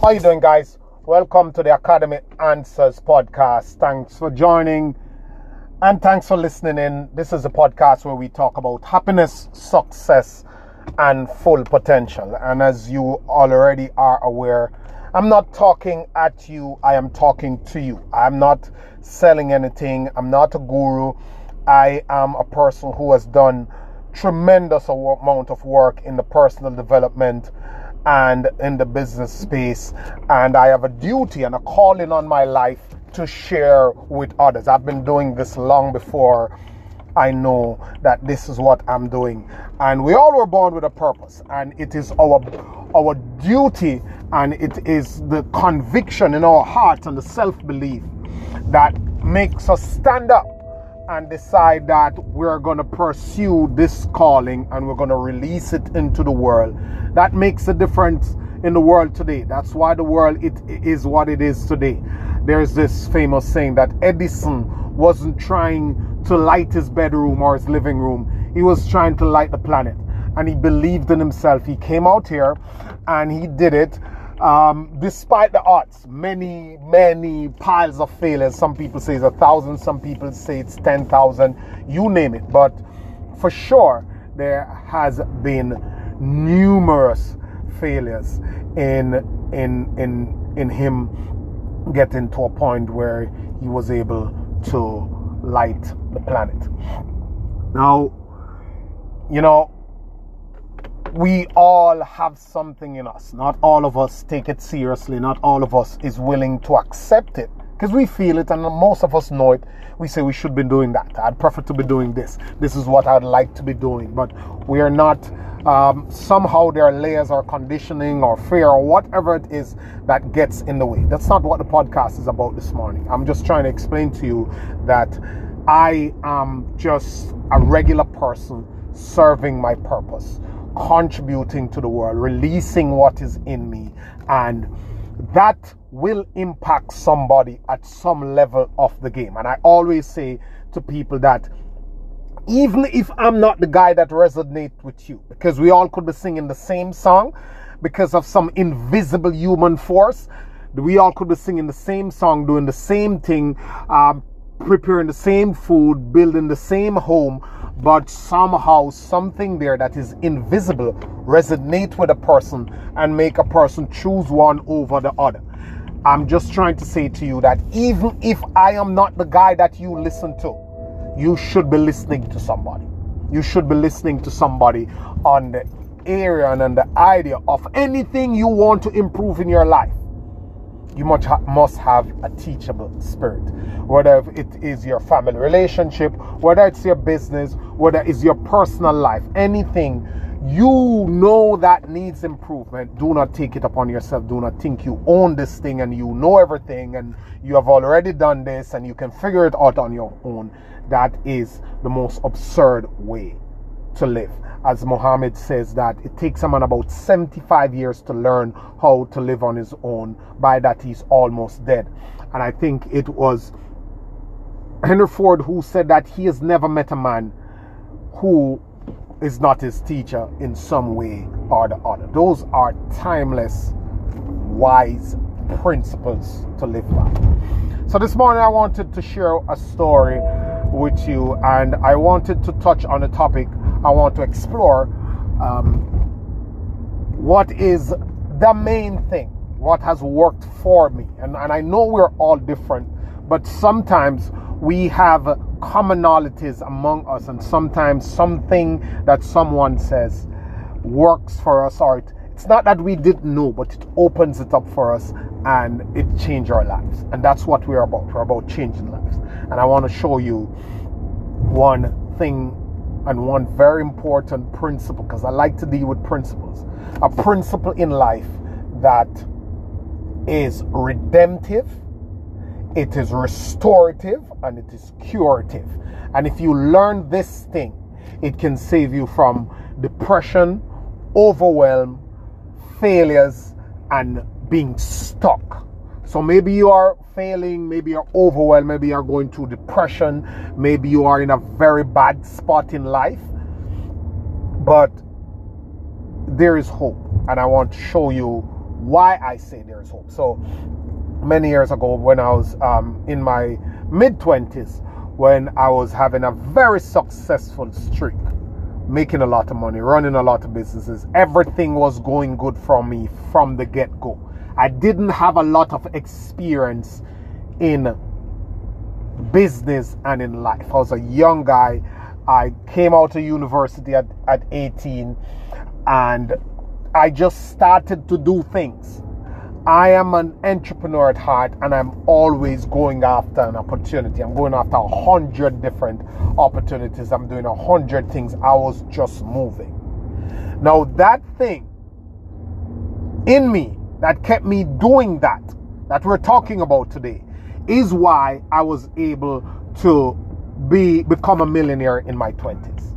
How you doing, guys? Welcome to the Academy Answers podcast. Thanks for joining and thanks for listening in. This is a podcast where we talk about happiness, success, and full potential. And as you already are aware, I'm not talking at you, I am talking to you. I'm not selling anything, I'm not a guru. I am a person who has done tremendous amount of work in the personal development and in the business space. And I have a duty and a calling on my life to share with others. I've been doing this long before I know that this is what I'm doing. And we all were born with a purpose, and it is our our duty and it is the conviction in our hearts and the self-belief that makes us stand up and decide that we're going to pursue this calling and we're going to release it into the world. That makes a difference in the world today. That's why the world it is what it is today. There's this famous saying that Edison wasn't trying to light his bedroom or his living room. He was trying to light the planet. And he believed in himself. He came out here and he did it um, despite the odds, many, many piles of failures. Some people say it's a thousand, some people say it's 10,000, you name it. But for sure, there has been numerous failures in, in, in, in him getting to a point where he was able to light the planet. Now, you know, we all have something in us. Not all of us take it seriously. Not all of us is willing to accept it because we feel it and most of us know it. We say we should be doing that. I'd prefer to be doing this. This is what I'd like to be doing. But we are not, um, somehow there are layers or conditioning or fear or whatever it is that gets in the way. That's not what the podcast is about this morning. I'm just trying to explain to you that I am just a regular person serving my purpose contributing to the world, releasing what is in me, and that will impact somebody at some level of the game. And I always say to people that even if I'm not the guy that resonates with you, because we all could be singing the same song because of some invisible human force, we all could be singing the same song, doing the same thing, um, preparing the same food, building the same home, but somehow something there that is invisible resonate with a person and make a person choose one over the other. I'm just trying to say to you that even if I am not the guy that you listen to, you should be listening to somebody. You should be listening to somebody on the area and on the idea of anything you want to improve in your life you must, ha- must have a teachable spirit. Whether it is your family relationship, whether it's your business, whether it's your personal life, anything you know that needs improvement, do not take it upon yourself. Do not think you own this thing and you know everything and you have already done this and you can figure it out on your own. That is the most absurd way to live. As Muhammad says that it takes a man about 75 years to learn how to live on his own. By that, he's almost dead. And I think it was Henry Ford who said that he has never met a man who is not his teacher in some way or the other. Those are timeless, wise principles to live by. So this morning I wanted to share a story with you and I wanted to touch on a topic I want to explore um, what is the main thing, what has worked for me. And, and I know we're all different, but sometimes we have commonalities among us, and sometimes something that someone says works for us, or it, it's not that we didn't know, but it opens it up for us and it changed our lives. And that's what we're about. We're about changing lives. And I want to show you one thing and one very important principle because I like to deal with principles. A principle in life that is redemptive, it is restorative, and it is curative. And if you learn this thing, it can save you from depression, overwhelm, failures, and being stuck. So maybe you are failing, maybe you're overwhelmed, maybe you're going through depression, maybe you are in a very bad spot in life. But there is hope, and I want to show you why I say there is hope. So many years ago, when I was um, in my mid 20s, when I was having a very successful streak, making a lot of money, running a lot of businesses, everything was going good for me from the get go. I didn't have a lot of experience in business and in life. I was a young guy. I came out of university at, at 18 and I just started to do things. I am an entrepreneur at heart and I'm always going after an opportunity. I'm going after a hundred different opportunities. I'm doing a hundred things. I was just moving. Now, that thing in me that kept me doing that, that we're talking about today, is why I was able to be become a millionaire in my 20s.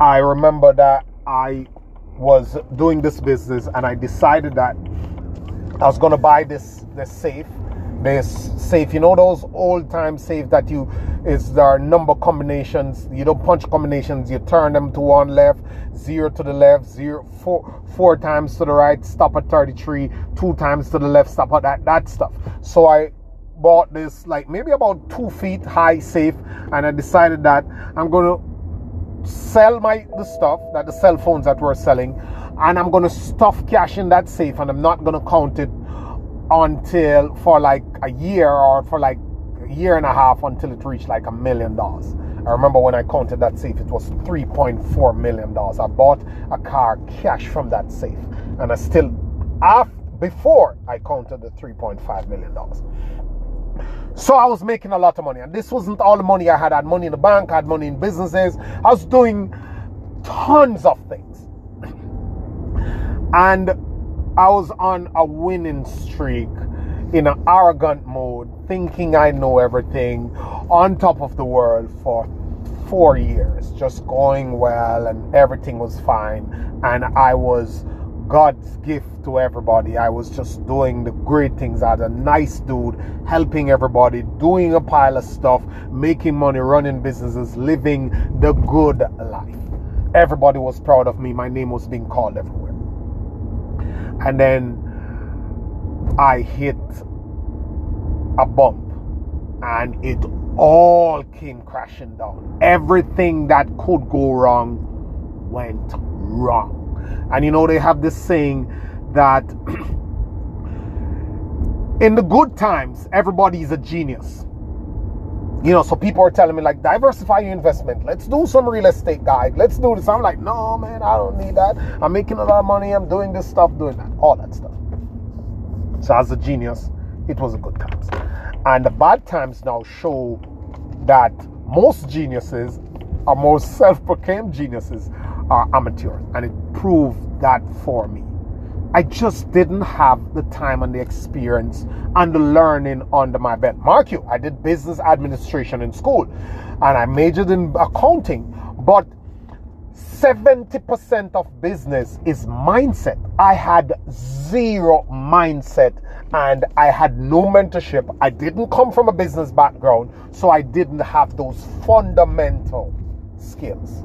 I remember that I was doing this business and I decided that I was gonna buy this this safe. This safe, you know those old time safe that you is there number combinations. You don't punch combinations, you turn them to one left, zero to the left, zero four four times to the right, stop at 33, two times to the left, stop at that that stuff. So I bought this like maybe about two feet high safe and I decided that I'm gonna sell my the stuff that the cell phones that we're selling and I'm gonna stuff cash in that safe and I'm not gonna count it until for like a year or for like a year and a half until it reached like a million dollars. I remember when I counted that safe, it was $3.4 million. I bought a car cash from that safe. And I still, after, before I counted the $3.5 million. So I was making a lot of money. And this wasn't all the money I had. I had money in the bank, I had money in businesses. I was doing tons of things. And I was on a winning streak in an arrogant mode, thinking I know everything, on top of the world for four years, just going well and everything was fine. And I was God's gift to everybody. I was just doing the great things. I was a nice dude, helping everybody, doing a pile of stuff, making money, running businesses, living the good life. Everybody was proud of me. My name was being called everywhere. And then I hit a bump and it all came crashing down. Everything that could go wrong went wrong. And you know, they have this saying that in the good times, everybody is a genius. You know, so people are telling me, like, diversify your investment. Let's do some real estate, guy. Let's do this. I'm like, no, man, I don't need that. I'm making a lot of money. I'm doing this stuff, doing that, all that stuff. So, as a genius, it was a good times. And the bad times now show that most geniuses are most self proclaimed geniuses are amateurs. And it proved that for me. I just didn't have the time and the experience and the learning under my belt. Mark you, I did business administration in school and I majored in accounting, but 70% of business is mindset. I had zero mindset and I had no mentorship. I didn't come from a business background, so I didn't have those fundamental skills.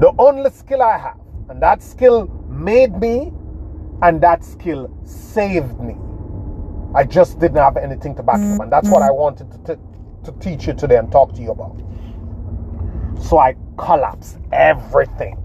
The only skill I have, and that skill made me, and that skill saved me. I just didn't have anything to back up, and that's what I wanted to, t- to teach you today and talk to you about. So I collapsed. Everything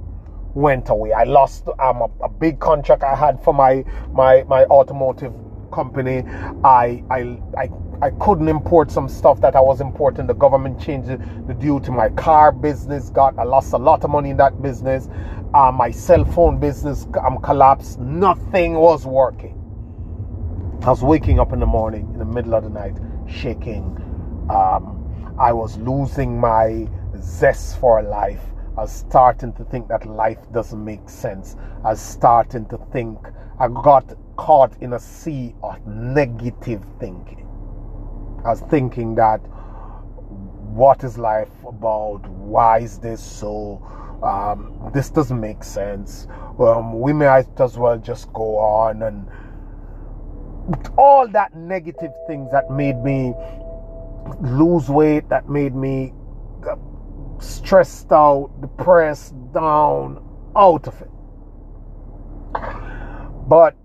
went away. I lost um, a, a big contract I had for my my my automotive company. I I I I couldn't import some stuff that I was importing. The government changed the due to my car business. Got I lost a lot of money in that business. Uh, my cell phone business um, collapsed. Nothing was working. I was waking up in the morning, in the middle of the night, shaking. Um, I was losing my zest for life. I was starting to think that life doesn't make sense. I was starting to think. I got caught in a sea of negative thinking. I was thinking that what is life about? Why is this so? Um, this doesn't make sense. Um, we might as well just go on and all that negative things that made me lose weight, that made me uh, stressed out, depressed, down, out of it. But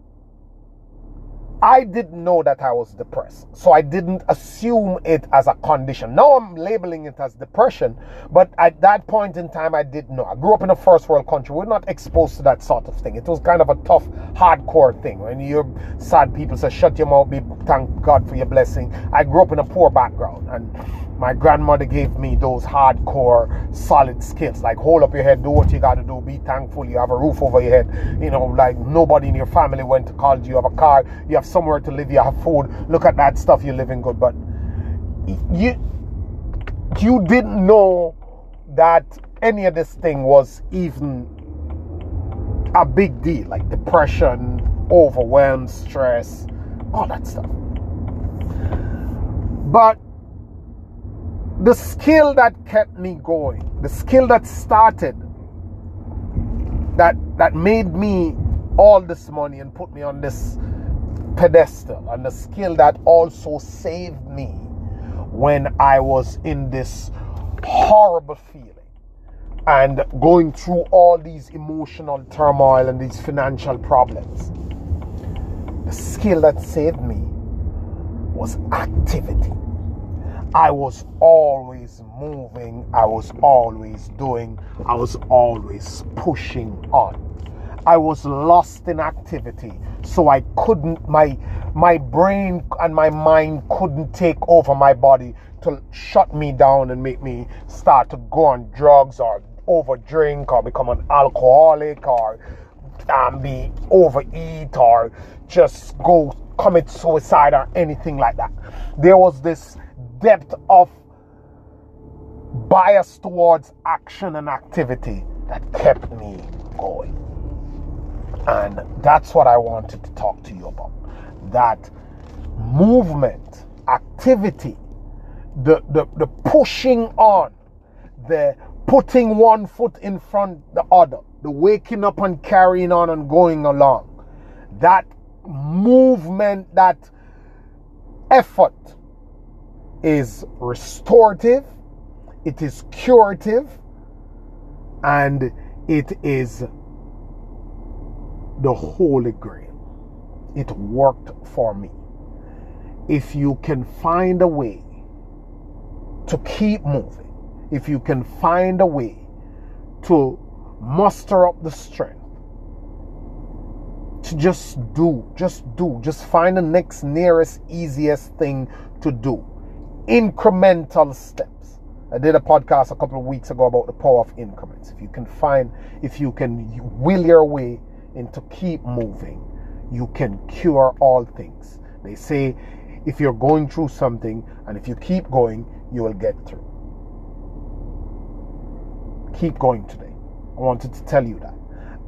I didn't know that I was depressed. So I didn't assume it as a condition. Now I'm labeling it as depression, but at that point in time, I didn't know. I grew up in a first world country. We're not exposed to that sort of thing. It was kind of a tough, hardcore thing. When you're sad, people say, shut your mouth, be thank God for your blessing. I grew up in a poor background and my grandmother gave me those hardcore solid skills. Like hold up your head do what you got to do be thankful. You have a roof over your head. You know like nobody in your family went to college. You have a car. You have somewhere to live. You have food. Look at that stuff. You're living good. But you you didn't know that any of this thing was even a big deal. Like depression overwhelm stress all that stuff. But the skill that kept me going, the skill that started, that that made me all this money and put me on this pedestal, and the skill that also saved me when I was in this horrible feeling and going through all these emotional turmoil and these financial problems. The skill that saved me was activity. I was always moving, I was always doing, I was always pushing on. I was lost in activity, so I couldn't my my brain and my mind couldn't take over my body to shut me down and make me start to go on drugs or over drink or become an alcoholic or um, be overeat or just go commit suicide or anything like that. There was this depth of bias towards action and activity that kept me going. And that's what I wanted to talk to you about. That movement, activity, the, the, the pushing on, the putting one foot in front the other, the waking up and carrying on and going along. That movement, that effort is restorative, it is curative, and it is the Holy Grail. It worked for me. If you can find a way to keep moving, if you can find a way to muster up the strength to just do, just do, just find the next nearest, easiest thing to do incremental steps. I did a podcast a couple of weeks ago about the power of increments. If you can find, if you can will your way into keep moving, you can cure all things. They say if you're going through something and if you keep going, you will get through. Keep going today. I wanted to tell you that.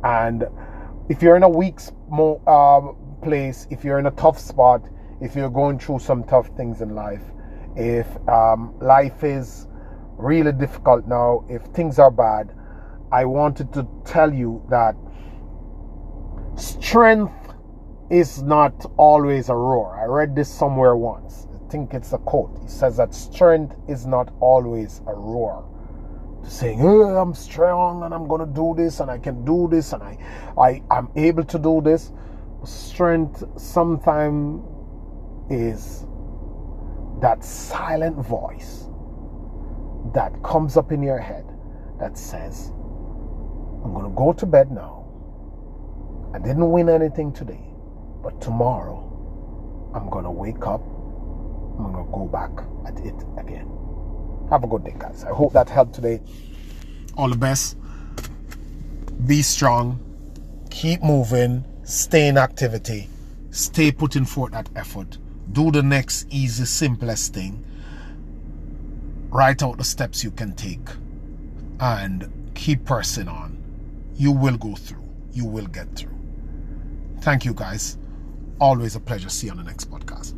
And if you're in a weak uh, place, if you're in a tough spot, if you're going through some tough things in life, if um, life is really difficult now, if things are bad, I wanted to tell you that strength is not always a roar. I read this somewhere once. I think it's a quote. It says that strength is not always a roar. To Saying, oh, I'm strong and I'm gonna do this and I can do this and I, I I'm able to do this. Strength sometimes is that silent voice that comes up in your head that says, I'm going to go to bed now. I didn't win anything today, but tomorrow I'm going to wake up. I'm going to go back at it again. Have a good day, guys. I hope that helped today. All the best. Be strong. Keep moving. Stay in activity. Stay putting forth that effort do the next easy, simplest thing. Write out the steps you can take and keep pressing on. You will go through. You will get through. Thank you, guys. Always a pleasure. See you on the next podcast.